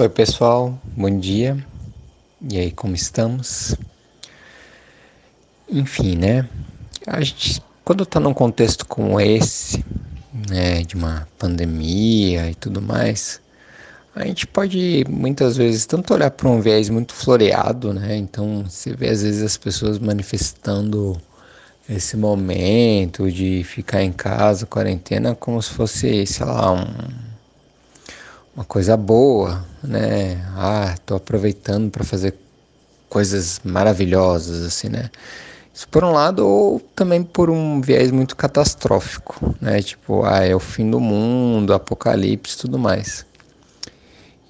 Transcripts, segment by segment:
Oi, pessoal, bom dia. E aí, como estamos? Enfim, né? A gente, quando está num contexto como esse, né, de uma pandemia e tudo mais, a gente pode muitas vezes tanto olhar para um viés muito floreado, né? Então, você vê às vezes as pessoas manifestando esse momento de ficar em casa, quarentena, como se fosse, sei lá, um uma coisa boa, né? Ah, tô aproveitando para fazer coisas maravilhosas, assim, né? Isso por um lado, ou também por um viés muito catastrófico, né? Tipo, ah, é o fim do mundo, apocalipse tudo mais.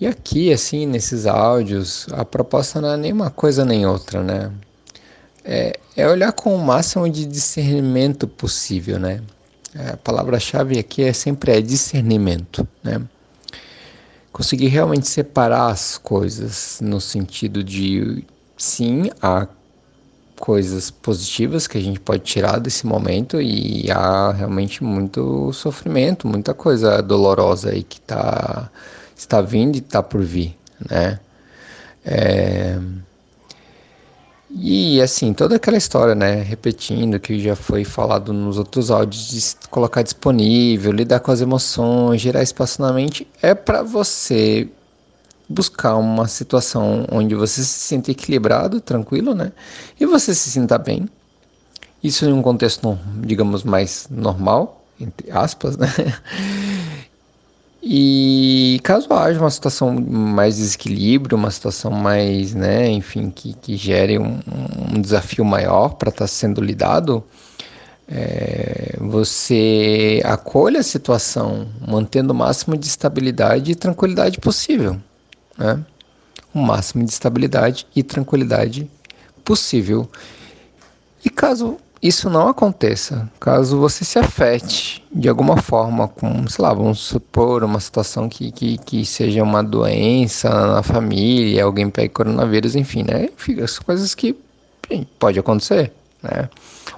E aqui, assim, nesses áudios, a proposta não é nem uma coisa nem outra, né? É, é olhar com o máximo de discernimento possível, né? A palavra-chave aqui é sempre é discernimento, né? Conseguir realmente separar as coisas no sentido de sim, há coisas positivas que a gente pode tirar desse momento e há realmente muito sofrimento, muita coisa dolorosa aí que tá, está vindo e está por vir, né? É, e assim, toda aquela história, né? Repetindo que já foi falado nos outros áudios, de colocar disponível, lidar com as emoções, gerar espaço na mente, é para você buscar uma situação onde você se sinta equilibrado, tranquilo, né? E você se sinta bem. Isso em um contexto, digamos, mais normal, entre aspas, né? E caso haja uma situação mais desequilíbrio, uma situação mais, né, enfim, que, que gere um, um desafio maior para estar tá sendo lidado, é, você acolha a situação mantendo o máximo de estabilidade e tranquilidade possível. Né? O máximo de estabilidade e tranquilidade possível. E caso isso não aconteça, caso você se afete de alguma forma com, sei lá, vamos supor uma situação que, que, que seja uma doença na família, alguém pegue coronavírus, enfim, né? Enfim, as coisas que pode acontecer, né?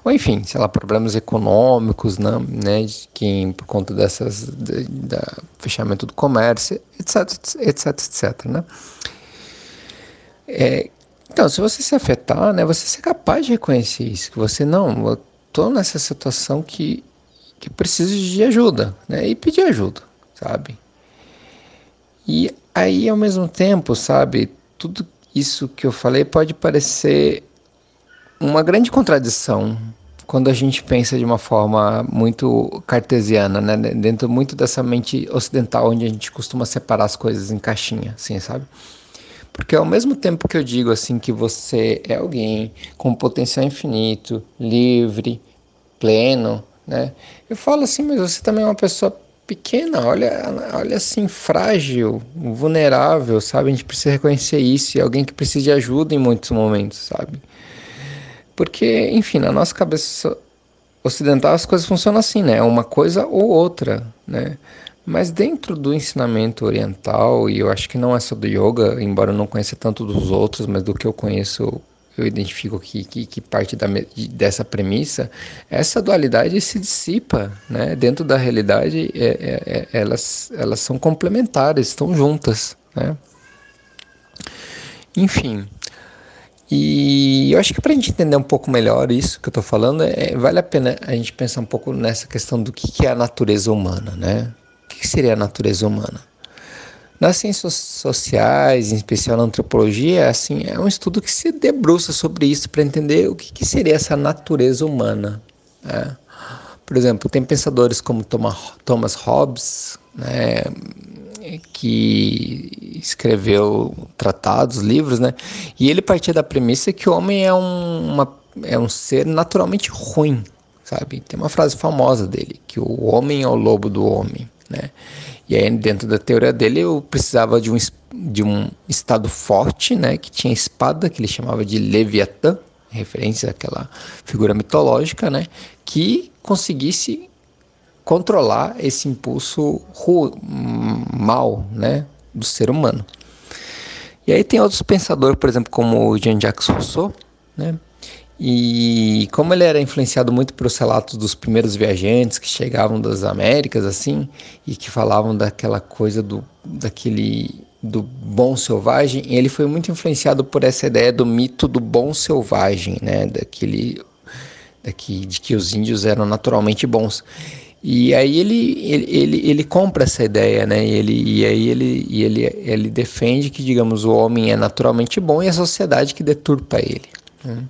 Ou enfim, sei lá, problemas econômicos, né? né que por conta dessas, de, da fechamento do comércio, etc, etc, etc, né? É, então, se você se afetar, né, você ser capaz de reconhecer isso, que você não, eu tô nessa situação que, que preciso de ajuda, né, e pedir ajuda, sabe? E aí, ao mesmo tempo, sabe, tudo isso que eu falei pode parecer uma grande contradição quando a gente pensa de uma forma muito cartesiana, né, dentro muito dessa mente ocidental onde a gente costuma separar as coisas em caixinha, assim, sabe? Porque ao mesmo tempo que eu digo assim que você é alguém com potencial infinito, livre, pleno, né? Eu falo assim, mas você também é uma pessoa pequena, olha, olha assim, frágil, vulnerável, sabe? A gente precisa reconhecer isso e alguém que precisa de ajuda em muitos momentos, sabe? Porque, enfim, na nossa cabeça ocidental as coisas funcionam assim, né? Uma coisa ou outra, né? Mas dentro do ensinamento oriental, e eu acho que não é só do yoga, embora eu não conheça tanto dos outros, mas do que eu conheço, eu identifico que, que, que parte da, dessa premissa, essa dualidade se dissipa, né? Dentro da realidade, é, é, é, elas, elas são complementares, estão juntas, né? Enfim, e eu acho que para a gente entender um pouco melhor isso que eu estou falando, é, vale a pena a gente pensar um pouco nessa questão do que, que é a natureza humana, né? Que seria a natureza humana? Nas ciências sociais, em especial na antropologia, assim, é um estudo que se debruça sobre isso para entender o que, que, seria essa natureza humana. Né? Por exemplo, tem pensadores como Thomas Hobbes, né, que escreveu tratados, livros, né, e ele partia da premissa que o homem é um, uma, é um ser naturalmente ruim, sabe? Tem uma frase famosa dele, que o homem é o lobo do homem. Né? E aí, dentro da teoria dele, eu precisava de um, de um estado forte, né, que tinha espada, que ele chamava de Leviatã, referência àquela figura mitológica, né, que conseguisse controlar esse impulso mal né, do ser humano. E aí tem outros pensadores, por exemplo, como Jean-Jacques Rousseau, né, e como ele era influenciado muito pelos relatos dos primeiros viajantes que chegavam das Américas, assim, e que falavam daquela coisa do, daquele do bom selvagem, ele foi muito influenciado por essa ideia do mito do bom selvagem, né? Daquele, daqui, de que os índios eram naturalmente bons. E aí ele, ele, ele, ele compra essa ideia, né? E, ele, e aí ele, e ele, ele defende que, digamos, o homem é naturalmente bom e a sociedade que deturpa ele. Né?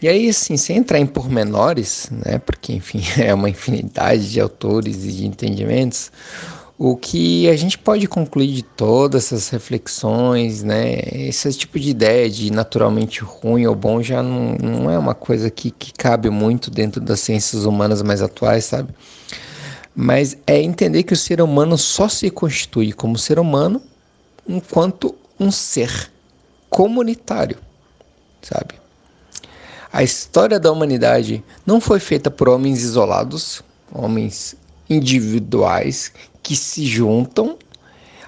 E aí, assim, sem entrar em pormenores, né? Porque, enfim, é uma infinidade de autores e de entendimentos, o que a gente pode concluir de todas essas reflexões, né? Esse tipo de ideia de naturalmente ruim ou bom já não, não é uma coisa que, que cabe muito dentro das ciências humanas mais atuais, sabe? Mas é entender que o ser humano só se constitui como ser humano enquanto um ser comunitário, sabe? A história da humanidade não foi feita por homens isolados, homens individuais que se juntam.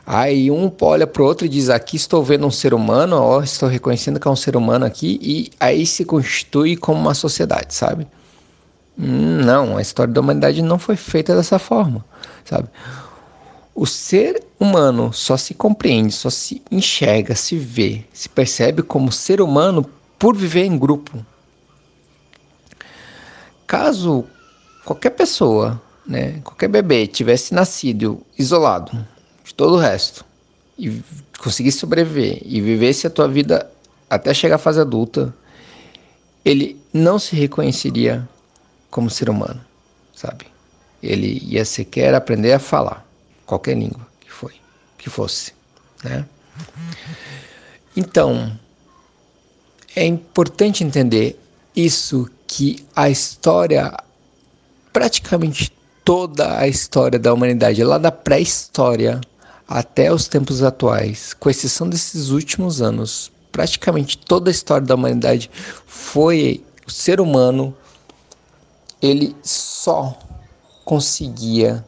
Aí um olha para o outro e diz: Aqui estou vendo um ser humano, ó, estou reconhecendo que é um ser humano aqui, e aí se constitui como uma sociedade, sabe? Não, a história da humanidade não foi feita dessa forma, sabe? O ser humano só se compreende, só se enxerga, se vê, se percebe como ser humano por viver em grupo. Caso qualquer pessoa né, qualquer bebê tivesse nascido isolado de todo o resto e conseguisse sobreviver e vivesse a tua vida até chegar à fase adulta, ele não se reconheceria como ser humano, sabe? Ele ia sequer aprender a falar qualquer língua que foi, que fosse, né? Então, é importante entender isso que a história praticamente toda a história da humanidade, lá da pré-história até os tempos atuais, com exceção desses últimos anos, praticamente toda a história da humanidade foi o ser humano, ele só conseguia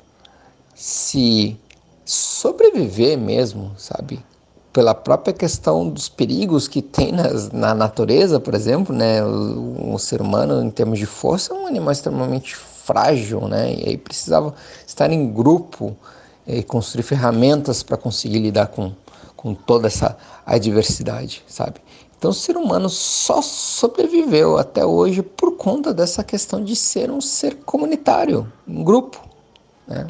se sobreviver mesmo, sabe? Pela própria questão dos perigos que tem nas, na natureza, por exemplo, né? O, o ser humano, em termos de força, é um animal extremamente frágil, né? E aí precisava estar em grupo e construir ferramentas para conseguir lidar com, com toda essa adversidade, sabe? Então o ser humano só sobreviveu até hoje por conta dessa questão de ser um ser comunitário, um grupo, né?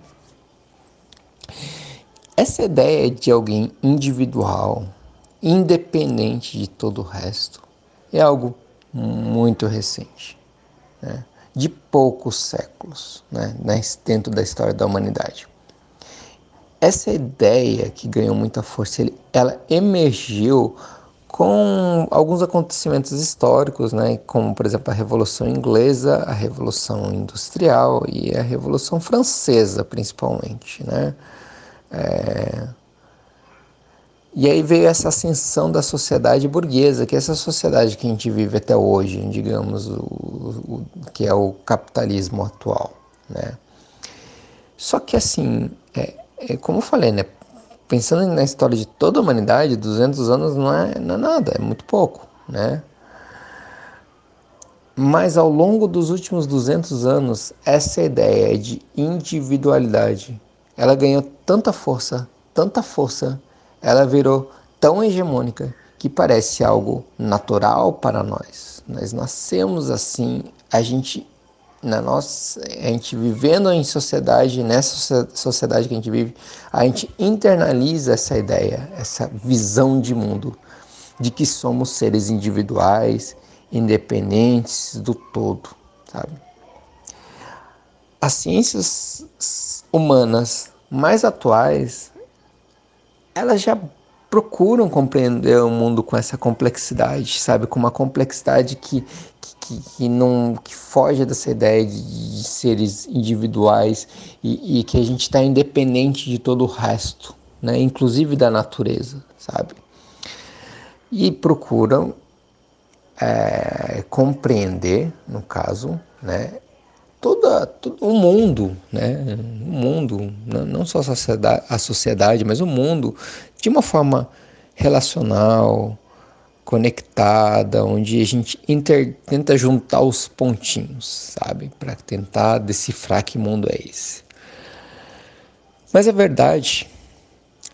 Essa ideia de alguém individual, independente de todo o resto, é algo muito recente. Né? de poucos séculos né, dentro da história da humanidade. Essa ideia que ganhou muita força, ela emergiu com alguns acontecimentos históricos, né, como por exemplo a Revolução Inglesa, a Revolução Industrial e a Revolução Francesa, principalmente, né. É, e aí veio essa ascensão da sociedade burguesa, que é essa sociedade que a gente vive até hoje, digamos, o, o que é o capitalismo atual, né? Só que assim, é, é, como eu falei, né? Pensando na história de toda a humanidade, 200 anos não é, não é nada, é muito pouco, né? Mas ao longo dos últimos 200 anos, essa ideia de individualidade, ela ganhou tanta força, tanta força, ela virou tão hegemônica que parece algo natural para nós. Nós nascemos assim, a gente na nossa, a gente vivendo em sociedade, nessa sociedade que a gente vive, a gente internaliza essa ideia, essa visão de mundo de que somos seres individuais, independentes do todo, sabe? As ciências humanas mais atuais elas já procuram compreender o mundo com essa complexidade, sabe? Com uma complexidade que, que, que, não que foge dessa ideia de, de seres individuais e, e, que a gente está independente de todo o resto, né? inclusive da natureza, sabe? E procuram é, compreender, no caso, né, toda, todo o mundo, né? O mundo, não só a sociedade, a sociedade, mas o mundo, de uma forma relacional, conectada, onde a gente inter, tenta juntar os pontinhos, sabe? Para tentar decifrar que mundo é esse. Mas a verdade,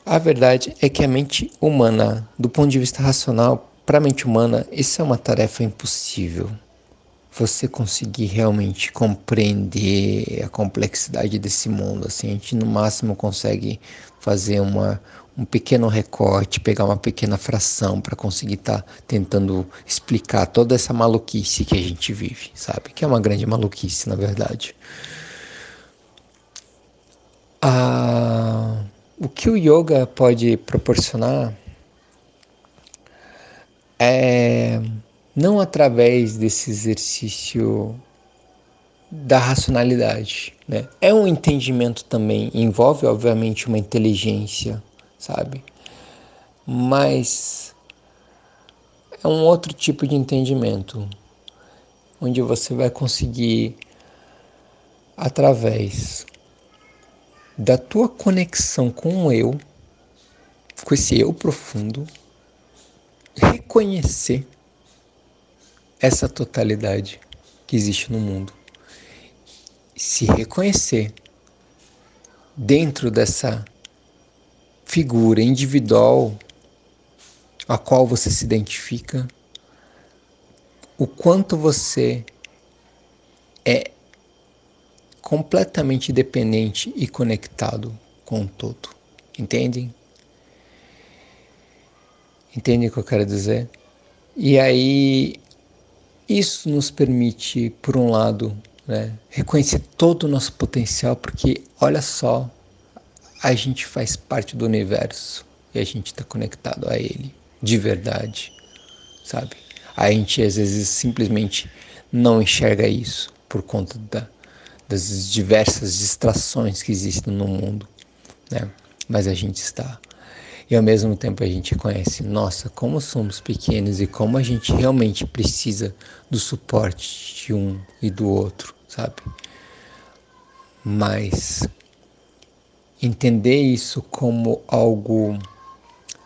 A verdade é que a mente humana, do ponto de vista racional, para a mente humana, isso é uma tarefa impossível. Você conseguir realmente compreender a complexidade desse mundo, assim, a gente no máximo consegue fazer uma, um pequeno recorte, pegar uma pequena fração para conseguir estar tá tentando explicar toda essa maluquice que a gente vive, sabe? Que é uma grande maluquice, na verdade. Ah, o que o yoga pode proporcionar é não através desse exercício da racionalidade, né? É um entendimento também, envolve obviamente uma inteligência sabe? Mas é um outro tipo de entendimento, onde você vai conseguir, através da tua conexão com o eu, com esse eu profundo, reconhecer essa totalidade que existe no mundo. Se reconhecer dentro dessa figura individual a qual você se identifica, o quanto você é completamente dependente e conectado com o todo. Entendem? Entendem o que eu quero dizer? E aí, isso nos permite, por um lado, né, reconhecer todo o nosso potencial, porque olha só a gente faz parte do universo e a gente está conectado a ele de verdade, sabe? A gente às vezes simplesmente não enxerga isso por conta da, das diversas distrações que existem no mundo, né? Mas a gente está. E ao mesmo tempo a gente conhece, nossa, como somos pequenos e como a gente realmente precisa do suporte de um e do outro, sabe? Mas entender isso como algo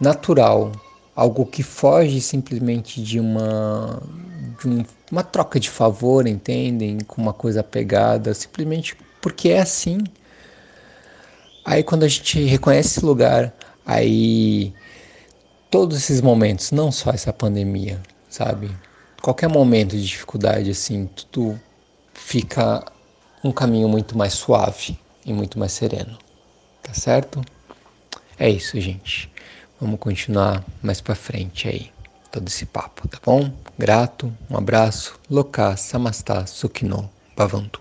natural, algo que foge simplesmente de uma de um, uma troca de favor, entendem? Com uma coisa pegada, simplesmente porque é assim. Aí quando a gente reconhece esse lugar, aí todos esses momentos, não só essa pandemia, sabe? Qualquer momento de dificuldade assim, tudo fica um caminho muito mais suave e muito mais sereno. Tá certo? É isso, gente. Vamos continuar mais para frente aí, todo esse papo, tá bom? Grato, um abraço, Loka Samastha Sukhino Bhavantu.